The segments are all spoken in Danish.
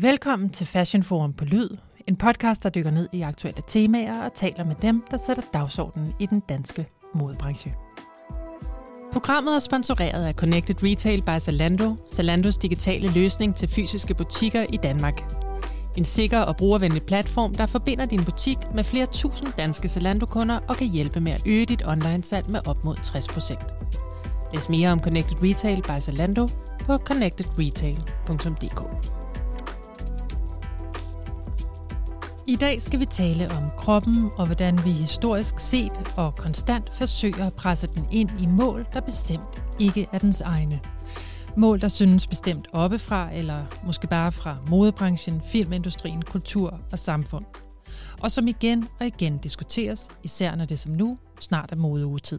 Velkommen til Fashion Forum på Lyd, en podcast, der dykker ned i aktuelle temaer og taler med dem, der sætter dagsordenen i den danske modebranche. Programmet er sponsoreret af Connected Retail by Zalando, Zalandos digitale løsning til fysiske butikker i Danmark. En sikker og brugervenlig platform, der forbinder din butik med flere tusind danske Zalando-kunder og kan hjælpe med at øge dit online-salg med op mod 60%. Læs mere om Connected Retail by Zalando på connectedretail.dk. I dag skal vi tale om kroppen og hvordan vi historisk set og konstant forsøger at presse den ind i mål, der bestemt ikke er dens egne. Mål, der synes bestemt oppefra, eller måske bare fra modebranchen, filmindustrien, kultur og samfund. Og som igen og igen diskuteres, især når det som nu snart er modeugetid.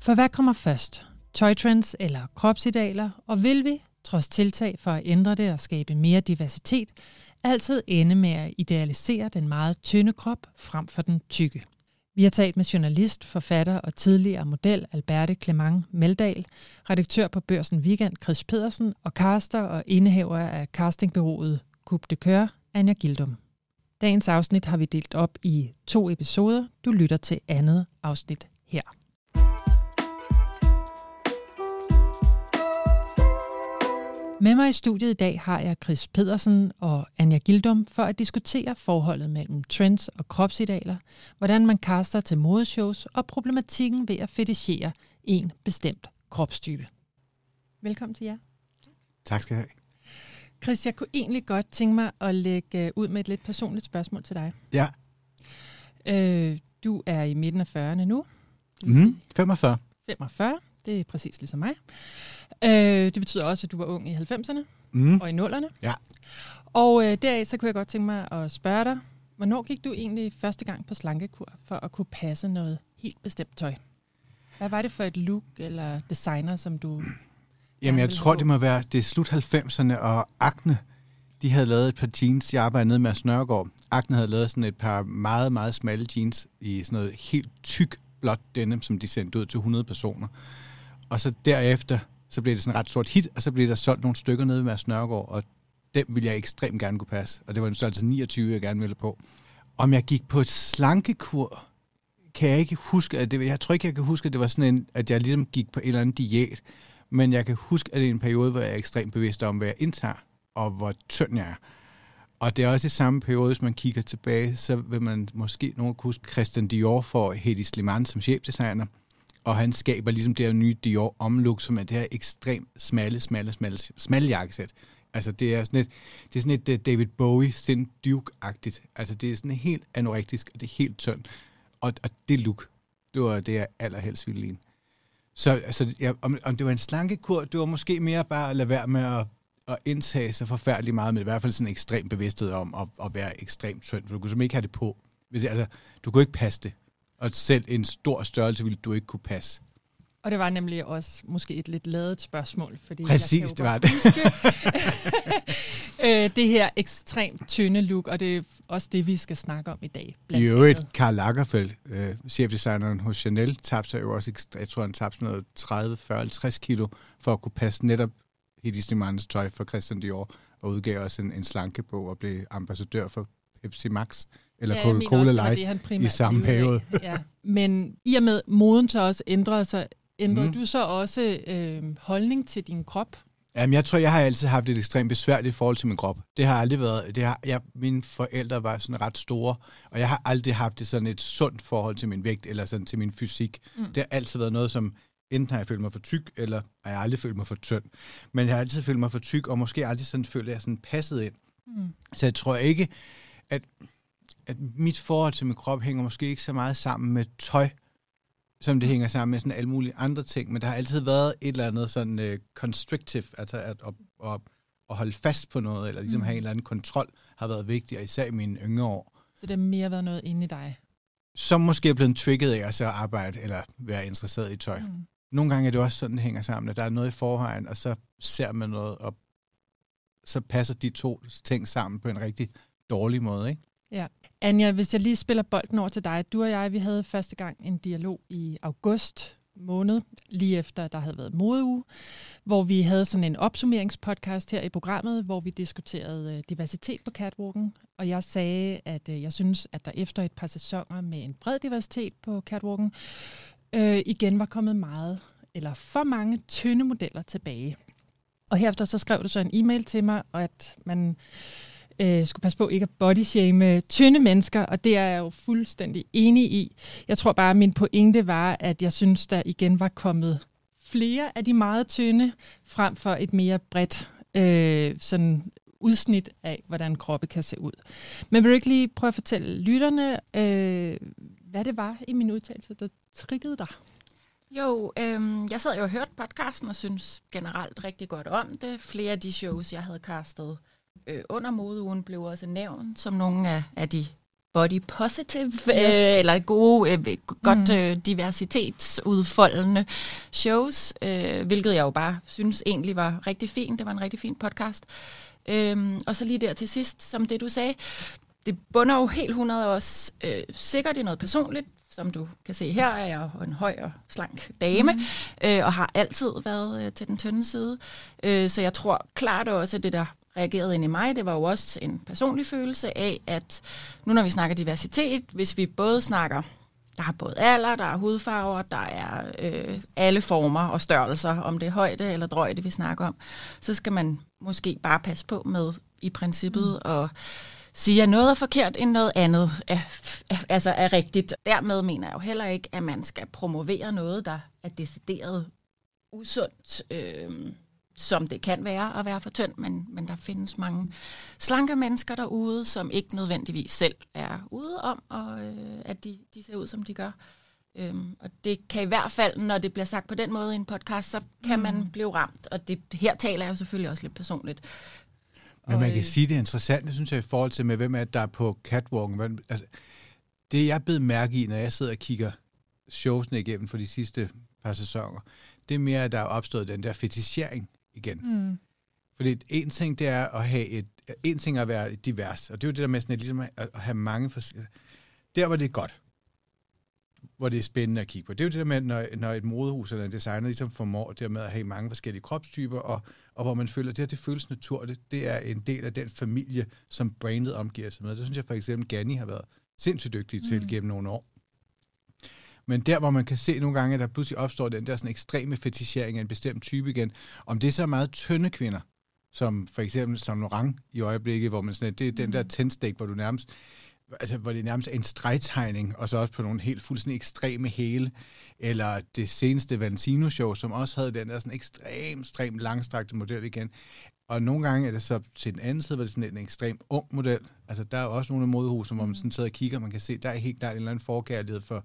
For hvad kommer først? Tøjtrends eller kropsidealer? Og vil vi, trods tiltag for at ændre det og skabe mere diversitet, altid ende med at idealisere den meget tynde krop frem for den tykke. Vi har talt med journalist, forfatter og tidligere model Alberte Clement Meldal, redaktør på Børsen Weekend Chris Pedersen og caster og indehaver af castingbyrået Coupe de Coeur, Anja Gildum. Dagens afsnit har vi delt op i to episoder. Du lytter til andet afsnit her. Med mig i studiet i dag har jeg Chris Pedersen og Anja Gildum for at diskutere forholdet mellem trends og kropsidealer, hvordan man kaster til modeshows og problematikken ved at fetishere en bestemt kropstype. Velkommen til jer. Tak skal jeg have. Chris, jeg kunne egentlig godt tænke mig at lægge ud med et lidt personligt spørgsmål til dig. Ja. Øh, du er i midten af 40'erne nu. Mm, 45. 45, det er præcis ligesom mig. Øh, det betyder også, at du var ung i 90'erne Mm. og i 0'erne. Ja. Og øh, deraf så kunne jeg godt tænke mig at spørge dig, hvornår gik du egentlig første gang på slankekur for at kunne passe noget helt bestemt tøj? Hvad var det for et look eller designer, som du... Jamen, jeg tror, have det må være, det er slut 90'erne, og Akne, de havde lavet et par jeans, jeg arbejdede nede med Snørgaard. Akne havde lavet sådan et par meget, meget smalle jeans i sådan noget helt tyk blåt denim, som de sendte ud til 100 personer. Og så derefter, så blev det sådan et ret stort hit, og så blev der solgt nogle stykker nede med Snørgaard, og dem ville jeg ekstremt gerne kunne passe. Og det var en størrelse 29, jeg gerne ville på. Om jeg gik på et slankekur, kan jeg ikke huske, at det, jeg tror ikke, jeg kan huske, at det var sådan en, at jeg ligesom gik på en eller anden diæt, men jeg kan huske, at det er en periode, hvor jeg er ekstremt bevidst om, hvad jeg indtager, og hvor tynd jeg er. Og det er også i samme periode, hvis man kigger tilbage, så vil man måske nogen kunne huske, Christian Dior for Hedi Slimane som chefdesigner, og han skaber ligesom det her nye Dior omlook, som er det her ekstremt smalle, smalle, smalle, smalle jakkesæt. Altså det er sådan et, det er sådan et øh, David Bowie, Thin Duke-agtigt. Altså det er sådan helt anorektisk, og det er helt tyndt. Og, og det look, det var det, jeg allerhelst ville ligne. Så altså, ja, om, om det var en slankekur, det var måske mere bare at lade være med at, at indtage så forfærdeligt meget, men i hvert fald sådan en ekstrem bevidsthed om at, at være ekstremt tynd, for du kunne simpelthen ikke have det på. Hvis, altså, du kunne ikke passe det. Og selv en stor størrelse ville du ikke kunne passe. Og det var nemlig også måske et lidt ladet spørgsmål. Fordi Præcis, jeg det var det. Øh, det her ekstremt tynde look, og det er også det, vi skal snakke om i dag. I blandt øvrigt, andet. Karl Lagerfeld, øh, chefdesigneren hos Chanel, tabte sig jo også, jeg tror, han tabte noget 30, 40, 50 kilo, for at kunne passe netop Hedi Slimanes tøj for Christian Dior, og udgav også en, en slankebog og blev ambassadør for Pepsi Max, eller Ja, Coca-Cola Light. i samme periode. Ja. Men i og med moden så også ændrede sig, ændrede Mhm. du så også øh, holdning til din krop? Jamen, jeg tror, jeg har altid haft et ekstremt besværligt forhold til min krop. Det har aldrig været... Det har, jeg, mine forældre var sådan ret store, og jeg har aldrig haft det sådan et sundt forhold til min vægt, eller sådan til min fysik. Mm. Mm. Det har altid været noget, som enten har jeg følt mig for tyk, eller har jeg aldrig følt mig for tynd. Men jeg har altid følt mig for tyk, og måske aldrig sådan følt, at jeg sådan passet ind. Mm. Så jeg tror ikke, at, at mit forhold til min krop hænger måske ikke så meget sammen med tøj, som det hænger sammen med sådan alle mulige andre ting, men der har altid været et eller andet sådan uh, constrictive, altså at, at, at, at holde fast på noget, eller ligesom Mm. have en eller anden kontrol, har været vigtigt, og især i mine yngre år. Så det har mere været noget inde i dig? Som måske er blevet trigget af at så arbejde, eller være interesseret i tøj. Mm. Mm. Nogle gange er det også sådan, det hænger sammen, at der er noget i forvejen, og så ser man noget, og så passer de to ting sammen på en rigtig dårlig måde, ikke? Ja. Anja, hvis jeg lige spiller bolden over til dig. Du og jeg, vi havde første gang en dialog i august måned, lige efter der havde været modeuge, hvor vi havde sådan en opsummeringspodcast her i programmet, hvor vi diskuterede øh, diversitet på catwalken. Og jeg sagde, at øh, jeg synes, at der efter et par sæsoner med en bred diversitet på catwalken, øh, igen var kommet meget, eller for mange tynde modeller tilbage. Og herefter så skrev du så en e-mail til mig, og at man øh, skulle passe på ikke at bodyshame øh, tynde mennesker, og det er jeg jo fuldstændig enig i. Jeg tror bare, at min pointe var, at jeg synes, der igen var kommet flere af de meget tynde, frem for et mere bredt øh, sådan udsnit af, hvordan kroppe kan se ud. Men vil du ikke lige prøve at fortælle lytterne, øh, hvad det var i min udtalelse, der triggede dig? Jo, øh, jeg sad jo og hørte podcasten og synes generelt rigtig godt om det. Flere af de shows, jeg havde castet øh, under modeugen, blev også nævnt som nogle af, af de body positive, yes. øh, eller gode, øh, godt mm. øh, diversitetsudfoldende shows, øh, hvilket jeg jo bare synes egentlig var rigtig fint. Det var en rigtig fin podcast. Øh, og så lige der til sidst, som det du sagde, det bunder jo helt 100 også øh, sikkert i noget personligt, som du kan se her, er jeg en høj og slank dame, mm. øh, og har altid været øh, til den tynde side. Øh, så jeg tror klart også, at det der reagerede ind i mig, det var jo også en personlig følelse af, at nu når vi snakker diversitet, hvis vi både snakker, der er både alder, der er hudfarver, der er øh, alle former og størrelser, om det er højde eller drøjde, vi snakker om, så skal man måske bare passe på med i princippet mm. og sige, at noget er forkert, end noget andet er, er, altså er rigtigt. Dermed mener jeg jo heller ikke, at man skal promovere noget, der er decideret usundt. Øh, som det kan være at være for tynd, men, men der findes mange slanke mennesker derude, som ikke nødvendigvis selv er ude om, og øh, at de, de ser ud, som de gør. Øhm, og det kan i hvert fald, når det bliver sagt på den måde i en podcast, så kan mm. man blive ramt. Og det, her taler jeg jo selvfølgelig også lidt personligt. Men man kan øh, sige, det er interessant, det synes jeg, i forhold til med, hvem er der er på catwalken. Altså, det jeg er mærke i, når jeg sidder og kigger showsene igennem for de sidste par sæsoner, det er mere, at der er opstået den der fetichering igen. Mm. Fordi en ting, det er at have et, en ting er at være divers, og det er jo det der med sådan, at, ligesom at have mange forskellige, der hvor det er godt, hvor det er spændende at kigge på. Det er jo det der med, når, når et modehus eller en designer ligesom formår det med at have mange forskellige kropstyper, og, og hvor man føler, at det her det føles naturligt. Det er en del af den familie, som brandet omgiver sig med. Det synes jeg for eksempel, Ganni har været sindssygt dygtig til mm. gennem nogle år. Men der, hvor man kan se nogle gange, at der pludselig opstår den der sådan ekstreme fetichering af en bestemt type igen, om det er så meget tynde kvinder, som for eksempel som Laurent i øjeblikket, hvor man sådan, det er den der mm. tændstik, hvor du nærmest altså, hvor det nærmest er en stregtegning, og så også på nogle helt fuldstændig ekstreme hæle, eller det seneste Valentino-show, som også havde den der sådan ekstremt, ekstremt langstrakte model igen. Og nogle gange er det så til den anden side, hvor det er sådan en ekstremt ung model. Altså, der er også nogle af modehuse, hvor man mm. sådan sidder og kigger, og man kan se, der er helt klart en eller anden forkærlighed for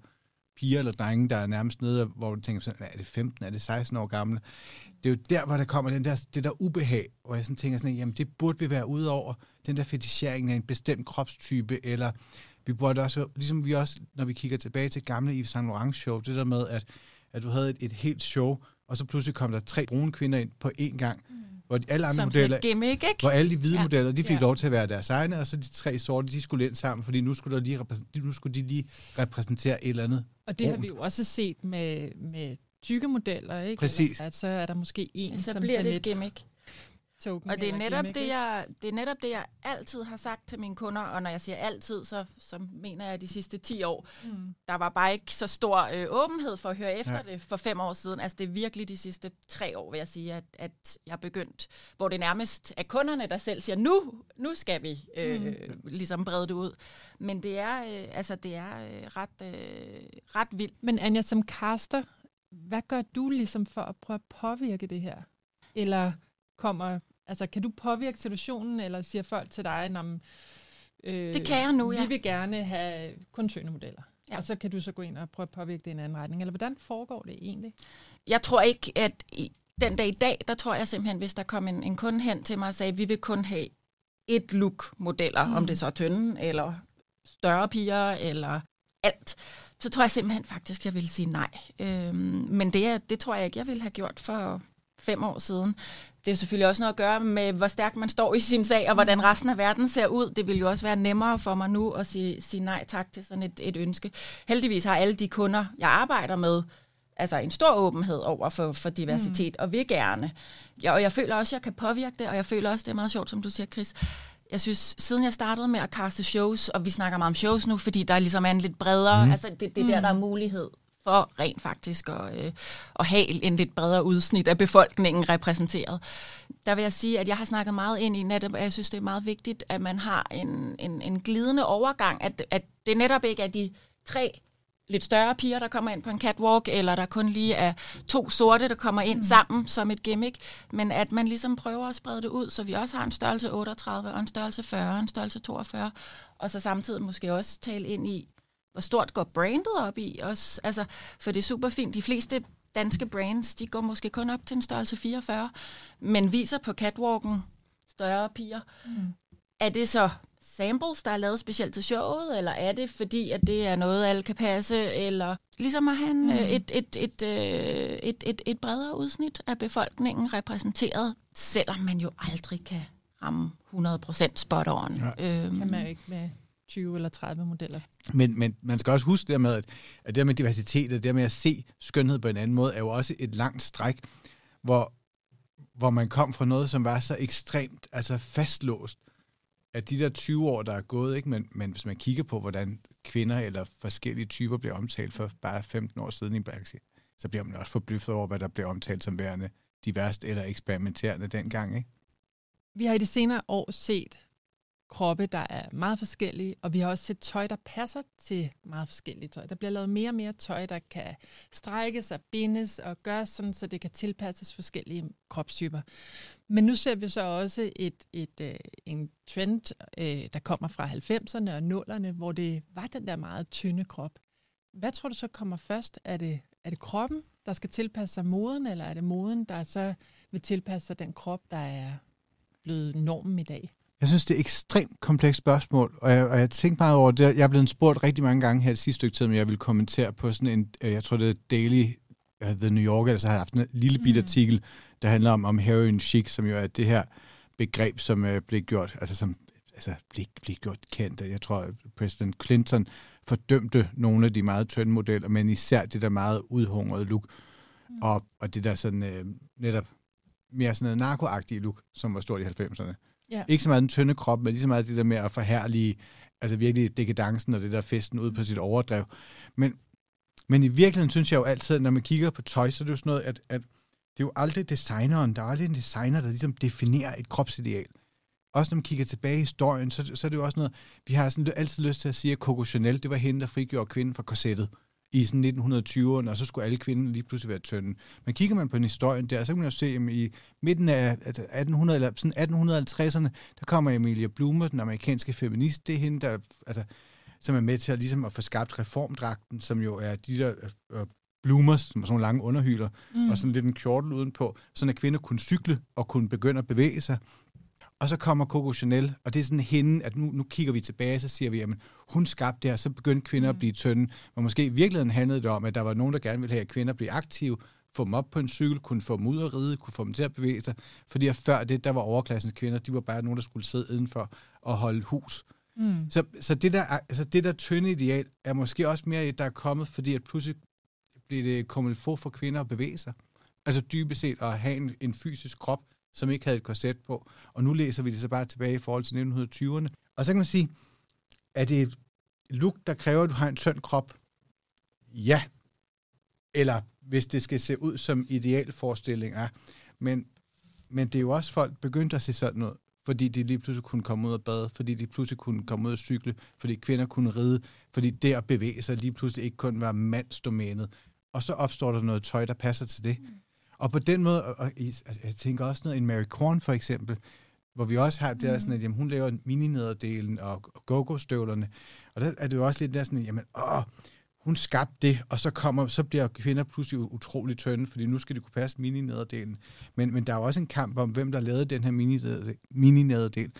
piger eller drenge, der er nærmest nede, hvor du tænker sådan, er det 15, er det 16 år gamle? Det er jo der, hvor der kommer den der, det der ubehag, hvor jeg sådan tænker sådan, jamen det burde vi være ude over, den der fetichering af en bestemt kropstype, eller vi burde også, ligesom vi også, når vi kigger tilbage til gamle Yves Saint Laurent show, det der med, at, at du havde et, et helt show, og så pludselig kom der tre brune kvinder ind på én gang, mm hvor alle andre Som modeller, gimmick, ikke? hvor alle de hvide ja. modeller, de fik ja. lov til at være deres egne, og så de tre sorte, de skulle ind sammen, fordi nu skulle, der lige nu skulle de lige repræsentere et eller andet. Og det har vi jo også set med, med tykke modeller, ikke? Præcis. Eller, at så er der måske en, så som bliver det et gimmick token. Og det er, netop det, jeg, det er netop det, jeg altid har sagt til mine kunder, og når jeg siger altid, så, så mener jeg de sidste 10 år. Mm. Der var bare ikke så stor øh, åbenhed for at høre efter ja. det for fem år siden. Altså det er virkelig de sidste tre år, vil jeg sige, at, at jeg er begyndt, hvor det nærmest er kunderne, der selv siger, nu, nu skal vi øh, mm. ligesom brede det ud. Men det er, øh, altså, det er øh, ret, øh, ret vildt. Men Anja, som caster, hvad gør du ligesom for at prøve at påvirke det her? Eller kommer Altså, kan du påvirke situationen, eller siger folk til dig, at øh, det kan jeg nu, ja. vi vil gerne have kun modeller? Ja. Og så kan du så gå ind og prøve at påvirke det i en anden retning. Eller hvordan foregår det egentlig? Jeg tror ikke, at i, den dag i dag, der tror jeg simpelthen, hvis der kom en, en kunde hen til mig og sagde, at vi vil kun have et look-modeller, mm. om det så er tynde, eller større piger, eller alt, så tror jeg simpelthen faktisk, jeg vil sige nej. Øhm, men det, det tror jeg ikke, jeg ville have gjort for fem år siden. Det er selvfølgelig også noget at gøre med, hvor stærkt man står i sin sag, og hvordan resten af verden ser ud. Det vil jo også være nemmere for mig nu at sige, sige nej tak til sådan et, et ønske. Heldigvis har alle de kunder, jeg arbejder med, altså en stor åbenhed over for, for diversitet, mm. og vil gerne. Ja, og jeg føler også, at jeg kan påvirke det, og jeg føler også, det er meget sjovt, som du siger, Chris. Jeg synes, siden jeg startede med at kaste shows, og vi snakker meget om shows nu, fordi der ligesom er en lidt bredere, mm. altså det, det er der, der er mulighed for rent faktisk at, øh, at have en lidt bredere udsnit af befolkningen repræsenteret. Der vil jeg sige, at jeg har snakket meget ind i netop, at jeg synes, det er meget vigtigt, at man har en, en, en glidende overgang, at, at det netop ikke er de tre lidt større piger, der kommer ind på en catwalk, eller der kun lige er to sorte, der kommer ind mm. sammen som et gimmick, men at man ligesom prøver at sprede det ud, så vi også har en størrelse 38 og en størrelse 40 og en størrelse 42, og så samtidig måske også tale ind i, hvor stort går brandet op i os. Altså, for det er super fint. De fleste danske brands, de går måske kun op til en størrelse 44, men viser på catwalken større piger. Mm. Er det så samples, der er lavet specielt til showet, eller er det fordi, at det er noget, alle kan passe, eller ligesom at have mm. et, et, et, et, et, et bredere udsnit af befolkningen repræsenteret, selvom man jo aldrig kan ramme 100% spot on. Ja. Øhm, kan man jo ikke med 20 eller 30 modeller. Men, men man skal også huske det med, at, at det med diversitet og det med at se skønhed på en anden måde, er jo også et langt stræk, hvor, hvor man kom fra noget, som var så ekstremt altså fastlåst, at de der 20 år, der er gået, ikke? Men, men hvis man kigger på, hvordan kvinder eller forskellige typer bliver omtalt for bare 15 år siden i Brexit, så bliver man også forbløffet over, hvad der bliver omtalt som værende diverst eller eksperimenterende dengang. Ikke? Vi har i de senere år set kroppe, der er meget forskellige, og vi har også set tøj, der passer til meget forskellige tøj. Der bliver lavet mere og mere tøj, der kan strækkes og bindes og gøres sådan, så det kan tilpasses forskellige kropstyper. Men nu ser vi så også et, et, øh, en trend, øh, der kommer fra 90'erne og 0'erne, hvor det var den der meget tynde krop. Hvad tror du så kommer først? Er det, er det kroppen, der skal tilpasse sig moden, eller er det moden, der så vil tilpasse sig den krop, der er blevet normen i dag? Jeg synes, det er et ekstremt komplekst spørgsmål, og jeg, og jeg tænkte meget over det. Jeg er blevet spurgt rigtig mange gange her det sidste stykke tid, men jeg vil kommentere på sådan en, øh, jeg tror det er Daily uh, The New Yorker, altså har haft en lille bit mm. artikel, der handler om, om heroin chic, som jo er det her begreb, som uh, blev gjort, altså som altså, blev, blev gjort kendt. Jeg tror, præsident Clinton fordømte nogle af de meget tynde modeller, men især det der meget udhungrede look, mm. og, og det der sådan uh, netop mere sådan noget narkoagtige look, som var stort i 90'erne. Ja. Ikke så meget den tynde krop, men lige så meget det der med at forhærlige, altså virkelig dekadancen og det der festen ud på sit overdrev. Men, men i virkeligheden synes jeg jo altid, når man kigger på tøj, så er det jo sådan noget, at, at det er jo aldrig designeren, der er aldrig en designer, der ligesom definerer et kropsideal. Også når man kigger tilbage i historien, så, så er det jo også noget, vi har sådan altid lyst til at sige, at Coco Chanel, det var hende, der frigjorde kvinden fra korsettet i sådan 1920'erne, og så skulle alle kvinder lige pludselig være tynde. Men kigger man på en historien der, så kan man jo se, at i midten af 1800, eller sådan 1850'erne, der kommer Emilia Blumer, den amerikanske feminist, det er hende, der, altså, som er med til at, ligesom at få skabt reformdragten, som jo er de der øh, bloomers, som er sådan nogle lange underhyler, mm. og sådan lidt en kjortel udenpå, sådan at kvinder kunne cykle og kunne begynde at bevæge sig. Og så kommer Coco Chanel, og det er sådan hende, at nu, nu kigger vi tilbage, så siger vi, at hun skabte det her, så begyndte kvinder mm. at blive tynde. Men måske i virkeligheden handlede det om, at der var nogen, der gerne ville have, at kvinder blev aktive, få dem op på en cykel, kunne få dem ud at ride, kunne få dem til at bevæge sig. Fordi før det, der var overklassens kvinder, de var bare nogen, der skulle sidde indenfor og holde hus. Mm. Så, så det, der, altså det der tynde ideal er måske også mere et, der er kommet, fordi at pludselig bliver det kommet få for kvinder at bevæge sig. Altså dybest set at have en, en fysisk krop, som ikke havde et korset på. Og nu læser vi det så bare tilbage i forhold til 1920'erne. Og så kan man sige, er det look, der kræver, at du har en tynd krop? Ja. Eller hvis det skal se ud som idealforestilling Men, men det er jo også folk begyndte at se sådan noget, fordi de lige pludselig kunne komme ud og bade, fordi de pludselig kunne komme ud og cykle, fordi kvinder kunne ride, fordi det at bevæge sig lige pludselig ikke kun var mandsdomænet. Og så opstår der noget tøj, der passer til det. Mm. Og på den måde, og, og altså, jeg tænker også noget, en Mary Korn for eksempel, hvor vi også har det der mm. sådan, at jamen, hun laver mini-nederdelen og, og go-go-støvlerne. Og der er det jo også lidt der sådan, jamen, åh, hun skabte det, og så kommer, så bliver kvinder pludselig utrolig tynde, fordi nu skal det kunne passe mini-nederdelen. Men, men der er jo også en kamp om, hvem der lavede den her mini-nederdel.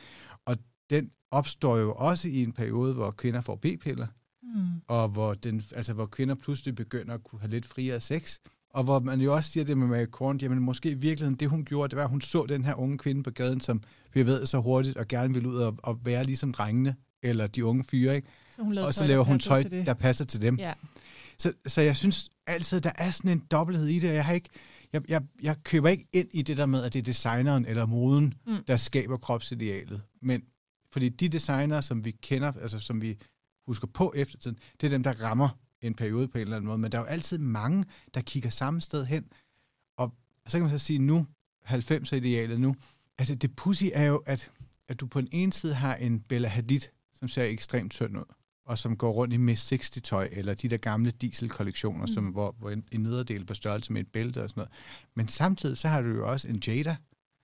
Og den opstår jo også i en periode, hvor kvinder får b-piller, mm. og hvor, den, altså, hvor kvinder pludselig begynder at kunne have lidt friere sex. Og hvor man jo også siger det med Mary Korn, jamen måske i virkeligheden det, hun gjorde, det var, at hun så den her unge kvinde på gaden, som vi ved så hurtigt, og gerne ville ud og, og være ligesom drengene, eller de unge fyre, ikke? Så hun og så laver hun tøj, der passer til dem. Ja. Så, så jeg synes altid, der er sådan en dobbelthed i det, og jeg har ikke, jeg, jeg, jeg køber ikke ind i det der med, at det er designeren eller moden, mm. der skaber kropsidealet. Men fordi de designer, som vi kender, altså som vi husker på eftertiden, det er dem, der rammer en periode på en eller anden måde. Men der er jo altid mange, der kigger samme sted hen. Og så kan man så sige nu, 90'er-idealet nu, altså det pussy er jo, at, at du på den ene side har en Bella Hadid, som ser ekstremt tynd ud, og som går rundt i Miss 60-tøj, eller de der gamle dieselkollektioner, mm. som, hvor, hvor en, en nederdel på størrelse med et bælte og sådan noget. Men samtidig så har du jo også en Jada,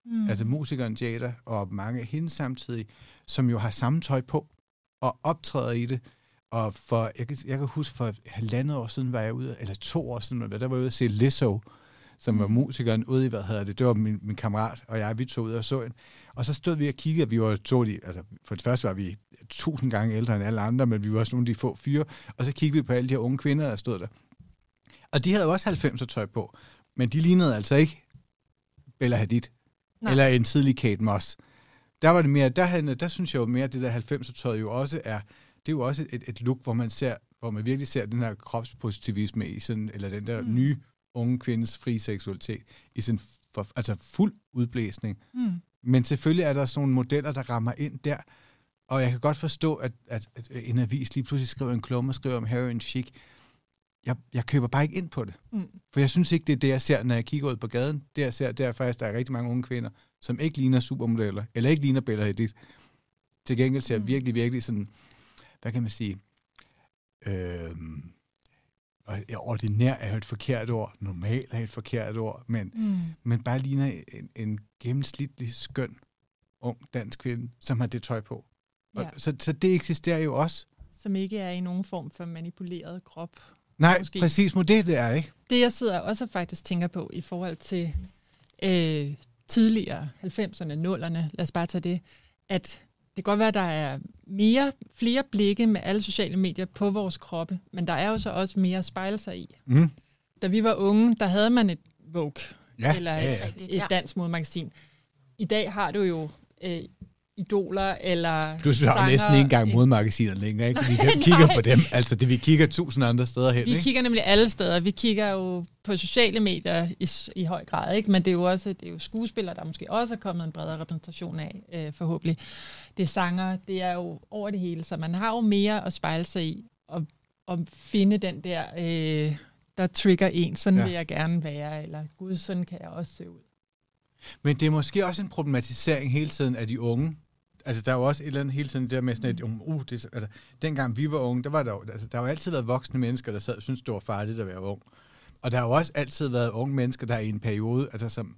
mm. altså musikeren Jada, og mange af hende samtidig, som jo har samme tøj på, og optræder i det. Og for, jeg kan, jeg kan huske, for halvandet år siden var jeg ude, eller to år siden, der var jeg ude at se Lizzo, som var mm. musikeren ude i, hvad hedder det, det var min, min kammerat og jeg, vi tog ud og så en. Og så stod vi og kiggede, vi var to, de, altså for det første var vi tusind gange ældre end alle andre, men vi var også nogle af de få fyre, og så kiggede vi på alle de her unge kvinder, der stod der. Og de havde jo også 90'er tøj på, men de lignede altså ikke Bella Hadid, Nej. eller en tidlig Kate Moss. Der var det mere, der, havde, der synes jeg jo mere, at det der 90'er tøj jo også er, det er jo også et, et look, hvor man ser, hvor man virkelig ser den her kropspositivisme i sådan, eller den der mm. nye unge kvindes fri seksualitet i sin for, altså fuld udblæsning. Mm. Men selvfølgelig er der sådan nogle modeller, der rammer ind der, og jeg kan godt forstå, at, at, at en avis lige pludselig skriver en klumme og skriver om heroin chic. Jeg, jeg køber bare ikke ind på det. Mm. For jeg synes ikke, det er det, jeg ser, når jeg kigger ud på gaden. Det, jeg ser, det er faktisk, at der er rigtig mange unge kvinder, som ikke ligner supermodeller, eller ikke ligner Bella Hadid. Til gengæld ser mm. virkelig, virkelig sådan, hvad kan man sige, øh, ordinær er jo et forkert ord, normal er et forkert ord, men, mm. men bare ligner en, en gennemsnitlig skøn ung dansk kvinde, som har det tøj på. Og, ja. så, så det eksisterer jo også. Som ikke er i nogen form for manipuleret krop. Nej, måske. præcis, må det det er, ikke? Det jeg sidder også faktisk tænker på i forhold til øh, tidligere 90'erne, 0'erne, lad os bare tage det, at det kan godt være, at der er mere, flere blikke med alle sociale medier på vores kroppe, men der er jo så også mere at spejle sig i. Mm. Da vi var unge, der havde man et Vogue, ja, eller et, ja, ja. et dansk modemagasin. I dag har du jo øh, idoler eller Du synes, har næsten ikke engang modmagasiner længere, ikke? Vi kigger på dem. Altså, det, vi kigger tusind andre steder hen, Vi ikke? kigger nemlig alle steder. Vi kigger jo på sociale medier i, i høj grad, ikke? Men det er jo også det er jo skuespillere, der måske også er kommet en bredere repræsentation af, øh, forhåbentlig. Det er sanger, det er jo over det hele, så man har jo mere at spejle sig i, og, og finde den der, øh, der trigger en, sådan ja. vil jeg gerne være, eller gud, sådan kan jeg også se ud. Men det er måske også en problematisering hele tiden af de unge, altså der er jo også et eller andet hele tiden der med sådan et, um, uh, det, altså, dengang vi var unge, der var der, altså, der har jo altid været voksne mennesker, der sad og syntes, det var farligt at være ung. Og der har jo også altid været unge mennesker, der i en periode, altså som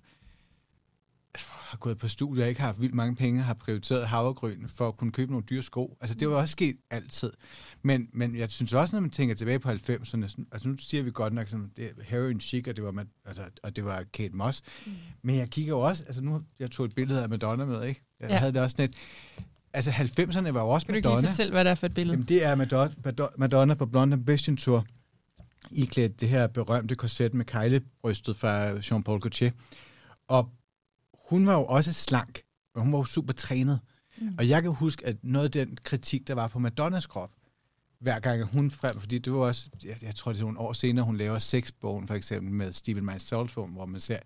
har gået på studier, ikke har haft vildt mange penge, har prioriteret havregryn for at kunne købe nogle dyre sko. Altså det var også sket altid. Men, men jeg synes også, når man tænker tilbage på 90'erne, altså nu siger vi godt nok, sådan, det er heroin chic, og det var, altså, og det var Kate Moss. Mm. Men jeg kigger jo også, altså nu, jeg tog et billede af Madonna med, ikke? Jeg ja. havde det også net. Altså 90'erne var jo også kan Madonna. Kan du ikke fortælle, hvad det er for et billede? Jamen, det er Madonna, Madonna på Blonde Ambition Tour, iklædt det her berømte korset med kejlebrystet fra Jean-Paul Gaultier. Og hun var jo også slank, og hun var jo super trænet. Mm. Og jeg kan huske, at noget af den kritik, der var på Madonnas krop, hver gang hun frem, fordi det var også, jeg, jeg tror det er nogle år senere, hun laver sexbogen for eksempel med Steven Meisels hvor man ser,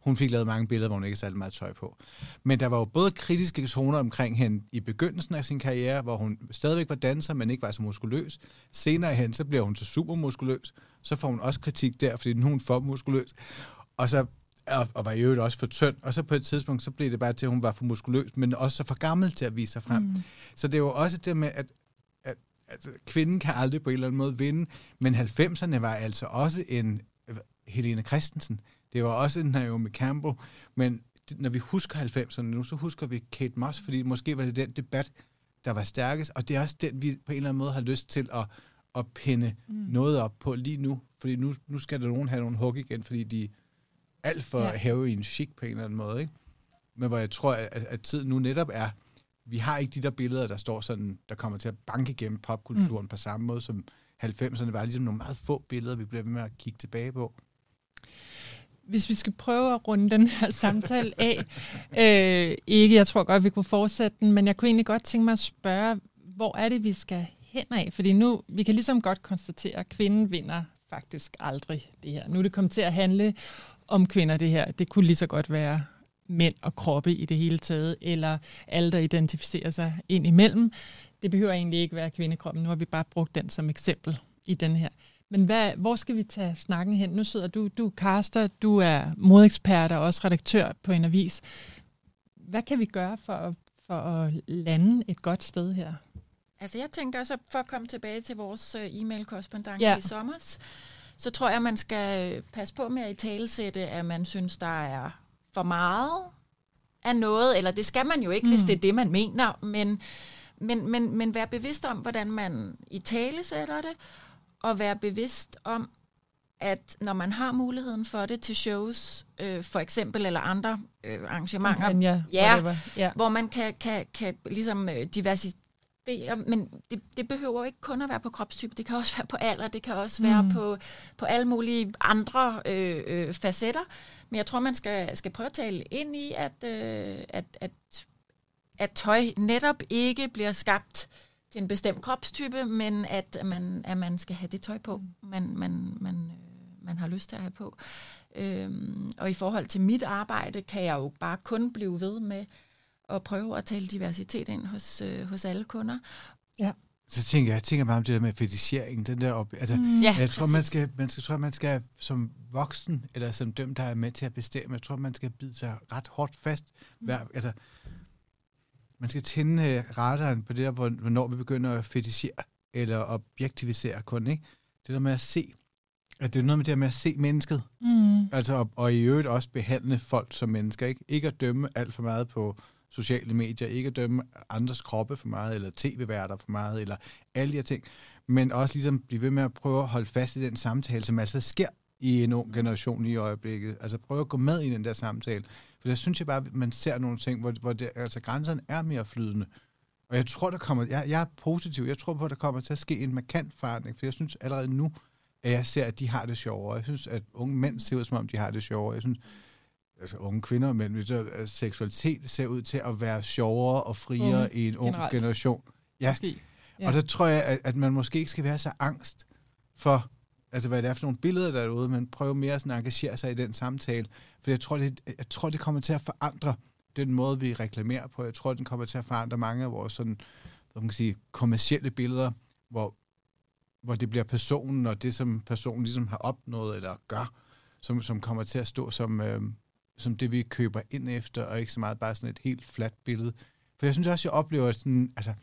hun fik lavet mange billeder, hvor hun ikke særlig meget tøj på. Men der var jo både kritiske toner omkring hende i begyndelsen af sin karriere, hvor hun stadigvæk var danser, men ikke var så muskuløs. Senere hen, så bliver hun så super muskuløs. Så får hun også kritik der, fordi nu er hun for muskuløs. Og så og, og var i øvrigt også for tynd. Og så på et tidspunkt, så blev det bare til, at hun var for muskuløs, men også for gammel til at vise sig frem. Mm. Så det er jo også det med, at, at, at kvinden kan aldrig på en eller anden måde vinde, men 90'erne var altså også en Helene Christensen. Det var også en Naomi Campbell, men når vi husker 90'erne nu, så husker vi Kate Moss, fordi måske var det den debat, der var stærkest, og det er også den, vi på en eller anden måde har lyst til at, at pinde mm. noget op på lige nu, fordi nu, nu skal der nogen have nogle hug igen, fordi de alt for ja. heroin chic på en eller anden måde, ikke? Men hvor jeg tror, at, at tiden nu netop er, vi har ikke de der billeder, der står sådan, der kommer til at banke igennem popkulturen mm. på samme måde som 90'erne var ligesom nogle meget få billeder, vi bliver ved med at kigge tilbage på. Hvis vi skal prøve at runde den her samtale af, øh, ikke, jeg tror godt, vi kunne fortsætte den, men jeg kunne egentlig godt tænke mig at spørge, hvor er det, vi skal hen af? Fordi nu, vi kan ligesom godt konstatere, at kvinden vinder faktisk aldrig det her. Nu er det kommet til at handle om kvinder, det her. Det kunne lige så godt være mænd og kroppe i det hele taget, eller alle, der identificerer sig ind imellem. Det behøver egentlig ikke være kvindekroppen. Nu har vi bare brugt den som eksempel i den her. Men hvad, hvor skal vi tage snakken hen? Nu sidder du, du er caster, du er modekspert og også redaktør på en avis. Hvad kan vi gøre for at, for at lande et godt sted her? Altså jeg tænker så, for at komme tilbage til vores øh, e-mail-korrespondance Ja. i sommer, så tror jeg, man skal øh, passe på med at i talesætte, at man synes, der er for meget af noget, eller det skal man jo ikke, mm. hvis det er det, man mener, men, men, men, men være bevidst om, hvordan man i talesætter det, og være bevidst om, at når man har muligheden for det til shows, øh, for eksempel, eller andre øh, arrangementer, Kampagner, Ja. whatever. ja. hvor man kan, kan, kan ligesom øh, diversificere, men det, det behøver ikke kun at være på kropstype, det kan også være på alder, det kan også være Mm. på, på alle mulige andre øh, øh, facetter, men jeg tror, man skal, skal prøve at tale ind i, at, øh, at, at, at tøj netop ikke bliver skabt til en bestemt kropstype, men at man, at man skal have det tøj på, man, man, man, øh, man har lyst til at have på. Øhm, og i forhold til mit arbejde, kan jeg jo bare kun blive ved med at prøve at tale diversitet ind hos, øh, hos alle kunder. Så tænker jeg, jeg tænker meget om det der med fetichering, den der op, altså, Mm. Ja, jeg tror, man skal, man skal, tror, man skal som voksen, eller som dem, der er med til at bestemme, jeg tror, man skal bide sig ret hårdt fast. Hver, altså, man skal tænde øh, radaren på det der, hvor- hvornår vi begynder at fetichere, eller objektivisere kun, ikke? Det der med at se, at det er noget med det der med at se mennesket, Mm. altså, og, og i øvrigt også behandle folk som mennesker, ikke? Ikke at dømme alt for meget på sociale medier, ikke at dømme andres kroppe for meget, eller tv-værter for meget, eller alle de her ting, men også ligesom blive ved med at prøve at holde fast i den samtale, som altså sker i en ung generation i øjeblikket. Altså prøve at gå med i den der samtale. For der synes jeg bare, at man ser nogle ting, hvor, hvor det, altså, grænserne er mere flydende. Og jeg tror, der kommer, jeg, jeg er positiv, jeg tror på, at der kommer til at ske en markant forandring, for jeg synes allerede nu, at jeg ser, at de har det sjovere. Jeg synes, at unge mænd ser ud, som om de har det sjovere. Jeg synes, altså unge kvinder, men hvis der- at seksualitet ser ud til at være sjovere og friere Unge, i en ung generelt. generation. Ja, Måske. ja. Og der tror jeg, at, at man måske ikke skal være så angst for, altså hvad det er for nogle billeder der er derude, men prøve mere sådan at engagere sig i den samtale. For jeg tror, det, jeg tror, det kommer til at forandre den måde, vi reklamerer på. Jeg tror, den kommer til at forandre mange af vores sådan, hvad man kan sige, kommercielle billeder, hvor, hvor det bliver personen og det, som personen ligesom har opnået eller gør, som, som kommer til at stå som, øh, som det, vi køber ind efter, og ikke så meget bare sådan et helt fladt billede. For jeg synes også, jeg oplever sådan, altså,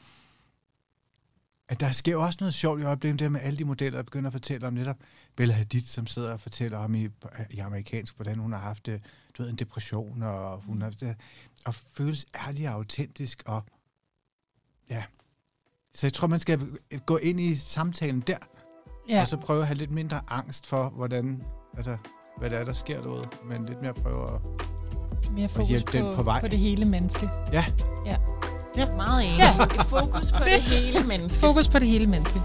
at der sker også noget sjovt i øjeblikket, det med alle de modeller, der begynder at fortælle om netop Bella Hadid, som sidder og fortæller om i, i amerikansk, hvordan hun har haft det, du ved, en depression, og hun har det, og føles ærlig og autentisk, og ja. Så jeg tror, man skal gå ind i samtalen der. Ja. og så prøve at have lidt mindre angst for, hvordan, altså, hvad der er, der sker derude, men lidt mere prøve at, Mere fokus hjælpe den på, på vej. på det hele menneske. ja, Meget enig. Ja. Ja. Et fokus på det hele menneske. Fokus på det hele menneske.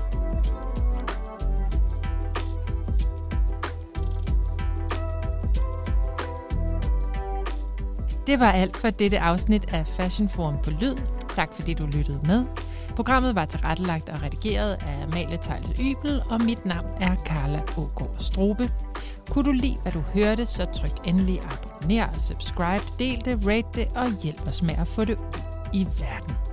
Det var alt for dette afsnit af Fashion Forum på Lyd. Tak fordi du lyttede med. Programmet var tilrettelagt og redigeret af Amalie Tejls Ybel, og mit navn er Carla Ågaard Strobe. Kunne du lide, hvad du hørte, så tryk endelig abonner, subscribe, del det, rate det og hjælp os med at få det ud i verden.